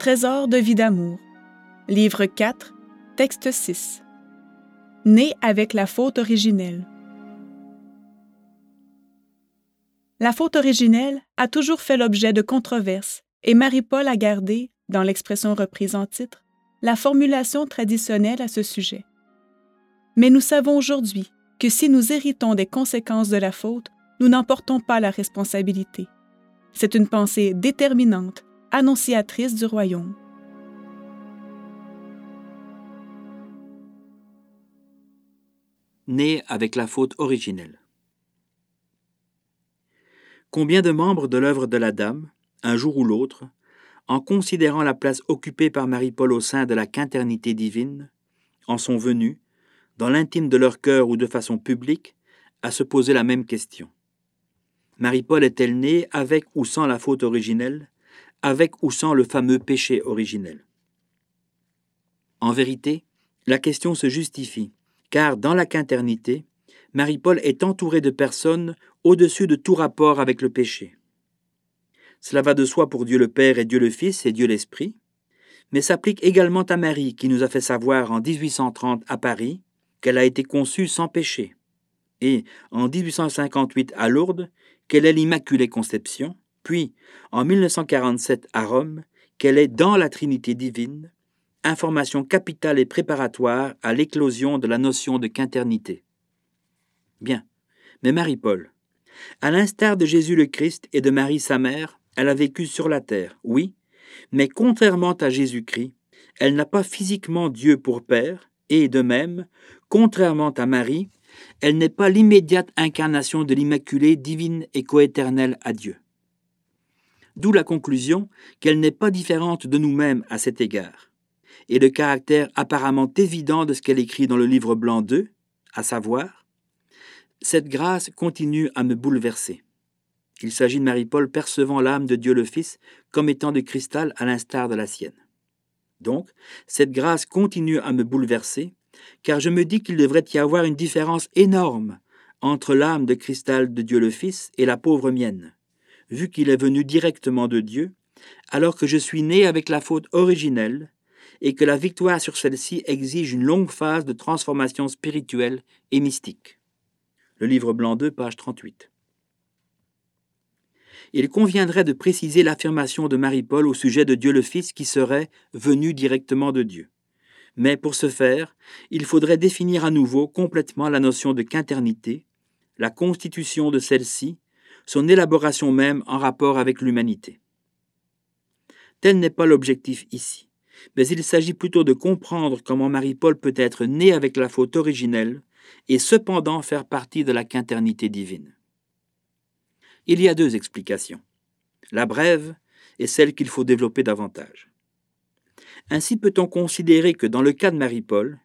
Trésor de vie d'amour. Livre 4, texte 6. Né avec la faute originelle. La faute originelle a toujours fait l'objet de controverses et Marie-Paul a gardé, dans l'expression reprise en titre, la formulation traditionnelle à ce sujet. Mais nous savons aujourd'hui que si nous héritons des conséquences de la faute, nous n'en portons pas la responsabilité. C'est une pensée déterminante annonciatrice du royaume. Né avec la faute originelle. Combien de membres de l'œuvre de la Dame, un jour ou l'autre, en considérant la place occupée par Marie-Paul au sein de la quinternité divine, en sont venus, dans l'intime de leur cœur ou de façon publique, à se poser la même question. Marie-Paul est-elle née avec ou sans la faute originelle? Avec ou sans le fameux péché originel. En vérité, la question se justifie, car dans la quinternité, Marie-Paul est entourée de personnes au-dessus de tout rapport avec le péché. Cela va de soi pour Dieu le Père et Dieu le Fils et Dieu l'Esprit, mais s'applique également à Marie qui nous a fait savoir en 1830 à Paris qu'elle a été conçue sans péché, et en 1858 à Lourdes qu'elle est l'Immaculée Conception, puis en 1947 à Rome qu'elle est dans la Trinité divine, information capitale et préparatoire à l'éclosion de la notion de quinternité. Bien, mais Marie-Paul, à l'instar de Jésus le Christ et de Marie sa mère, elle a vécu sur la terre, oui, mais contrairement à Jésus-Christ, elle n'a pas physiquement Dieu pour Père, et de même, contrairement à Marie, elle n'est pas l'immédiate incarnation de l'Immaculée divine et coéternelle à Dieu d'où la conclusion qu'elle n'est pas différente de nous-mêmes à cet égard, et le caractère apparemment évident de ce qu'elle écrit dans le livre blanc 2, à savoir Cette grâce continue à me bouleverser. Il s'agit de Marie-Paul percevant l'âme de Dieu le Fils comme étant de cristal à l'instar de la sienne. Donc, cette grâce continue à me bouleverser, car je me dis qu'il devrait y avoir une différence énorme entre l'âme de cristal de Dieu le Fils et la pauvre mienne vu qu'il est venu directement de Dieu, alors que je suis né avec la faute originelle, et que la victoire sur celle-ci exige une longue phase de transformation spirituelle et mystique. Le livre blanc 2, page 38. Il conviendrait de préciser l'affirmation de Marie-Paul au sujet de Dieu le Fils qui serait venu directement de Dieu. Mais pour ce faire, il faudrait définir à nouveau complètement la notion de quinternité, la constitution de celle-ci son élaboration même en rapport avec l'humanité. Tel n'est pas l'objectif ici, mais il s'agit plutôt de comprendre comment Marie-Paul peut être née avec la faute originelle et cependant faire partie de la quinternité divine. Il y a deux explications. La brève est celle qu'il faut développer davantage. Ainsi peut-on considérer que dans le cas de Marie-Paul,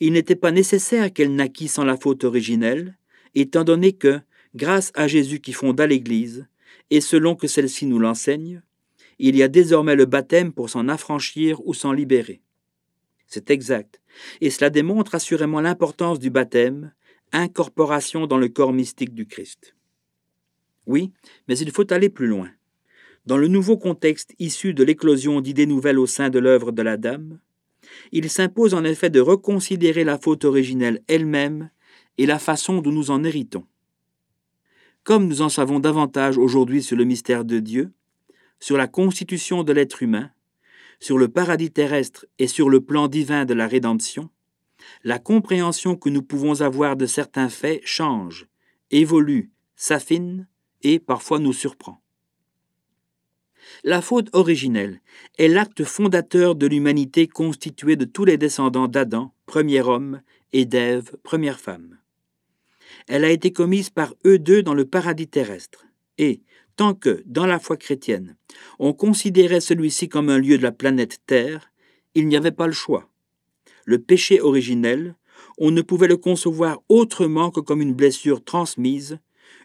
il n'était pas nécessaire qu'elle naquît sans la faute originelle, étant donné que, grâce à Jésus qui fonda l'Église, et selon que celle-ci nous l'enseigne, il y a désormais le baptême pour s'en affranchir ou s'en libérer. C'est exact, et cela démontre assurément l'importance du baptême, incorporation dans le corps mystique du Christ. Oui, mais il faut aller plus loin. Dans le nouveau contexte issu de l'éclosion d'idées nouvelles au sein de l'œuvre de la Dame, il s'impose en effet de reconsidérer la faute originelle elle-même et la façon dont nous en héritons. Comme nous en savons davantage aujourd'hui sur le mystère de Dieu, sur la constitution de l'être humain, sur le paradis terrestre et sur le plan divin de la rédemption, la compréhension que nous pouvons avoir de certains faits change, évolue, s'affine et parfois nous surprend. La faute originelle est l'acte fondateur de l'humanité constituée de tous les descendants d'Adam, premier homme, et d'Ève, première femme elle a été commise par eux deux dans le paradis terrestre. Et, tant que, dans la foi chrétienne, on considérait celui-ci comme un lieu de la planète Terre, il n'y avait pas le choix. Le péché originel, on ne pouvait le concevoir autrement que comme une blessure transmise,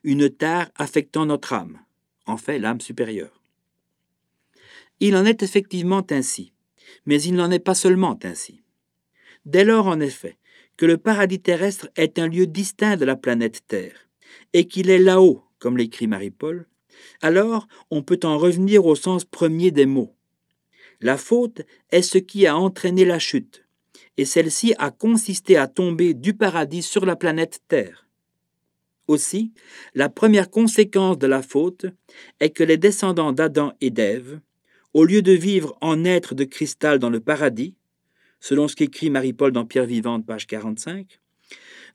une tare affectant notre âme, en fait l'âme supérieure. Il en est effectivement ainsi, mais il n'en est pas seulement ainsi. Dès lors, en effet, que le paradis terrestre est un lieu distinct de la planète Terre, et qu'il est là-haut, comme l'écrit Marie-Paul, alors on peut en revenir au sens premier des mots. La faute est ce qui a entraîné la chute, et celle-ci a consisté à tomber du paradis sur la planète Terre. Aussi, la première conséquence de la faute est que les descendants d'Adam et d'Ève, au lieu de vivre en êtres de cristal dans le paradis, selon ce qu'écrit Marie-Paul dans Pierre Vivante, page 45,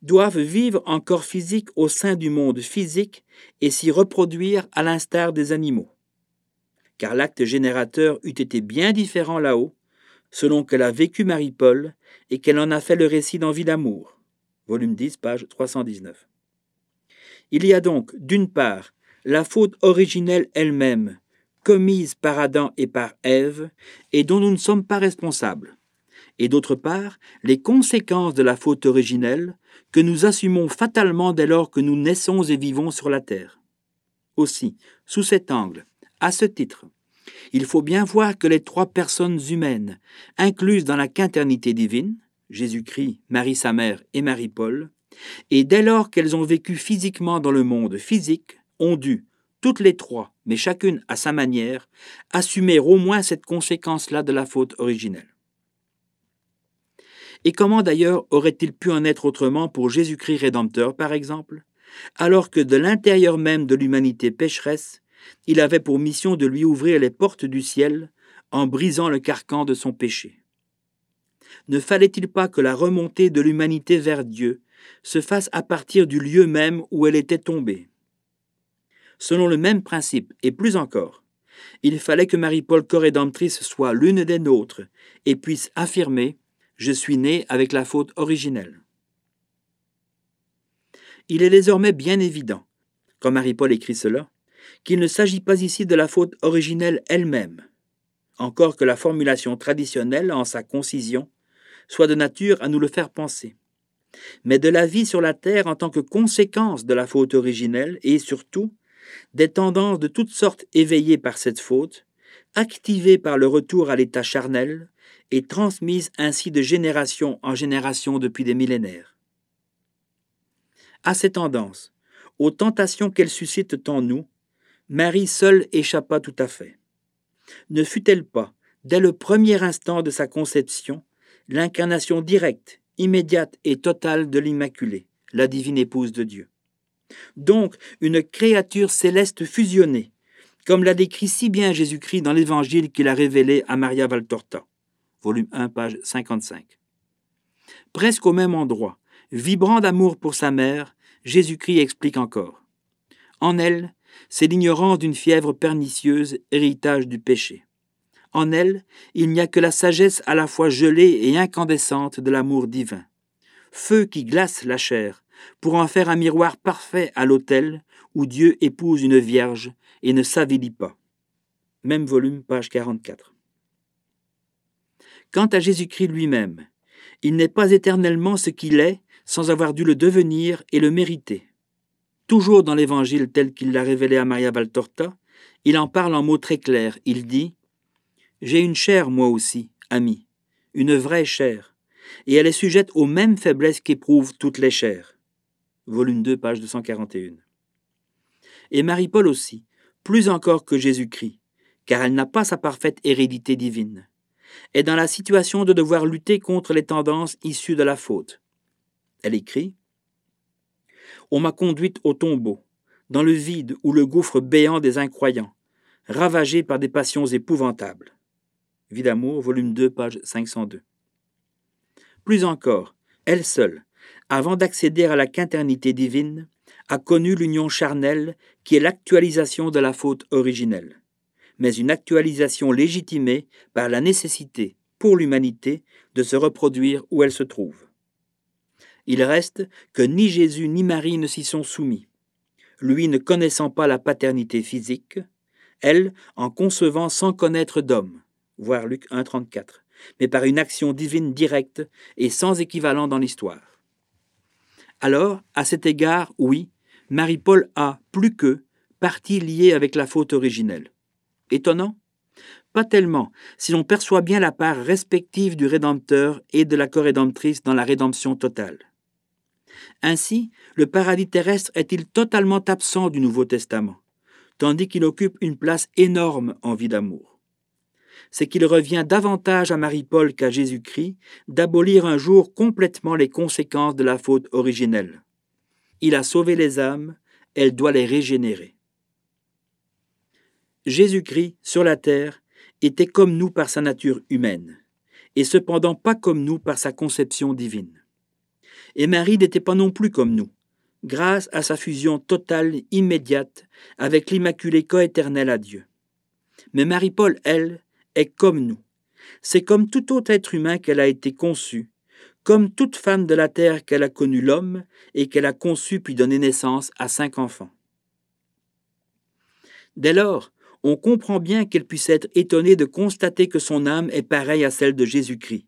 doivent vivre en corps physique au sein du monde physique et s'y reproduire à l'instar des animaux. Car l'acte générateur eût été bien différent là-haut, selon que l'a vécu Marie-Paul et qu'elle en a fait le récit dans Vie d'amour, volume 10, page 319. Il y a donc, d'une part, la faute originelle elle-même, commise par Adam et par Ève, et dont nous ne sommes pas responsables, et d'autre part, les conséquences de la faute originelle que nous assumons fatalement dès lors que nous naissons et vivons sur la terre. Aussi, sous cet angle, à ce titre, il faut bien voir que les trois personnes humaines, incluses dans la quinternité divine, Jésus-Christ, Marie sa mère et Marie-Paul, et dès lors qu'elles ont vécu physiquement dans le monde physique, ont dû, toutes les trois, mais chacune à sa manière, assumer au moins cette conséquence-là de la faute originelle. Et comment d'ailleurs aurait-il pu en être autrement pour Jésus-Christ Rédempteur, par exemple, alors que de l'intérieur même de l'humanité pécheresse, il avait pour mission de lui ouvrir les portes du ciel en brisant le carcan de son péché Ne fallait-il pas que la remontée de l'humanité vers Dieu se fasse à partir du lieu même où elle était tombée? Selon le même principe, et plus encore, il fallait que Marie-Paul corédemptrice soit l'une des nôtres et puisse affirmer Je suis né avec la faute originelle. Il est désormais bien évident, quand Marie-Paul écrit cela, qu'il ne s'agit pas ici de la faute originelle elle-même, encore que la formulation traditionnelle, en sa concision, soit de nature à nous le faire penser mais de la vie sur la terre en tant que conséquence de la faute originelle et surtout des tendances de toutes sortes éveillées par cette faute, activées par le retour à l'état charnel et transmises ainsi de génération en génération depuis des millénaires. À ces tendances, aux tentations qu'elles suscitent en nous, Marie seule échappa tout à fait. Ne fut-elle pas, dès le premier instant de sa conception, l'incarnation directe immédiate et totale de l'Immaculée, la divine épouse de Dieu? Donc une créature céleste fusionnée, comme l'a décrit si bien Jésus-Christ dans l'évangile qu'il a révélé à Maria Valtorta, volume 1, page 55. Presque au même endroit, vibrant d'amour pour sa mère, Jésus-Christ explique encore. En elle, c'est l'ignorance d'une fièvre pernicieuse, héritage du péché. En elle, il n'y a que la sagesse à la fois gelée et incandescente de l'amour divin. Feu qui glace la chair, pour en faire un miroir parfait à l'autel où Dieu épouse une vierge et ne s'avilit pas. Même volume, page 44. Quant à Jésus-Christ lui-même, il n'est pas éternellement ce qu'il est sans avoir dû le devenir et le mériter. Toujours dans l'Évangile tel qu'il l'a révélé à Maria Valtorta, il en parle en mots très clairs. Il dit j'ai une chair, moi aussi, ami, une vraie chair, et elle est sujette aux mêmes faiblesses qu'éprouvent toutes les chairs. Volume 2, page 241. Et Marie-Paul aussi, plus encore que Jésus-Christ, car elle n'a pas sa parfaite hérédité divine, est dans la situation de devoir lutter contre les tendances issues de la faute. Elle écrit On m'a conduite au tombeau, dans le vide ou le gouffre béant des incroyants, ravagé par des passions épouvantables. Vie d'amour, volume 2, page 502. Plus encore, elle seule, avant d'accéder à la quinternité divine, a connu l'union charnelle qui est l'actualisation de la faute originelle, mais une actualisation légitimée par la nécessité, pour l'humanité, de se reproduire où elle se trouve. Il reste que ni Jésus ni Marie ne s'y sont soumis, lui ne connaissant pas la paternité physique, elle en concevant sans connaître d'homme voir Luc 1.34, mais par une action divine directe et sans équivalent dans l'histoire. Alors, à cet égard, oui, Marie-Paul a, plus que, partie liée avec la faute originelle. Étonnant Pas tellement, si l'on perçoit bien la part respective du Rédempteur et de la corédemptrice dans la rédemption totale. Ainsi, le paradis terrestre est-il totalement absent du Nouveau Testament, tandis qu'il occupe une place énorme en vie d'amour c'est qu'il revient davantage à Marie-Paul qu'à Jésus-Christ d'abolir un jour complètement les conséquences de la faute originelle. Il a sauvé les âmes, elle doit les régénérer. Jésus-Christ, sur la terre, était comme nous par sa nature humaine, et cependant pas comme nous par sa conception divine. Et Marie n'était pas non plus comme nous, grâce à sa fusion totale immédiate avec l'Immaculée coéternelle à Dieu. Mais Marie-Paul, elle, est comme nous. C'est comme tout autre être humain qu'elle a été conçue, comme toute femme de la terre qu'elle a connu l'homme et qu'elle a conçu puis donné naissance à cinq enfants. Dès lors, on comprend bien qu'elle puisse être étonnée de constater que son âme est pareille à celle de Jésus-Christ,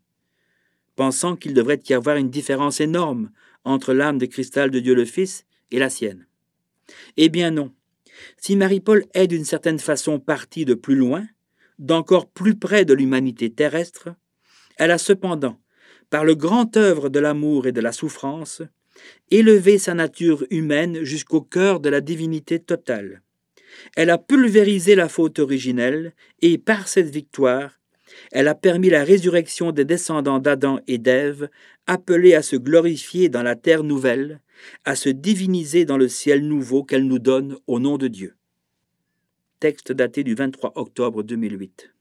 pensant qu'il devrait y avoir une différence énorme entre l'âme de cristal de Dieu le Fils et la sienne. Eh bien non. Si Marie-Paul est d'une certaine façon partie de plus loin, d'encore plus près de l'humanité terrestre, elle a cependant, par le grand œuvre de l'amour et de la souffrance, élevé sa nature humaine jusqu'au cœur de la divinité totale. Elle a pulvérisé la faute originelle et, par cette victoire, elle a permis la résurrection des descendants d'Adam et d'Ève, appelés à se glorifier dans la terre nouvelle, à se diviniser dans le ciel nouveau qu'elle nous donne au nom de Dieu. Texte daté du 23 octobre 2008.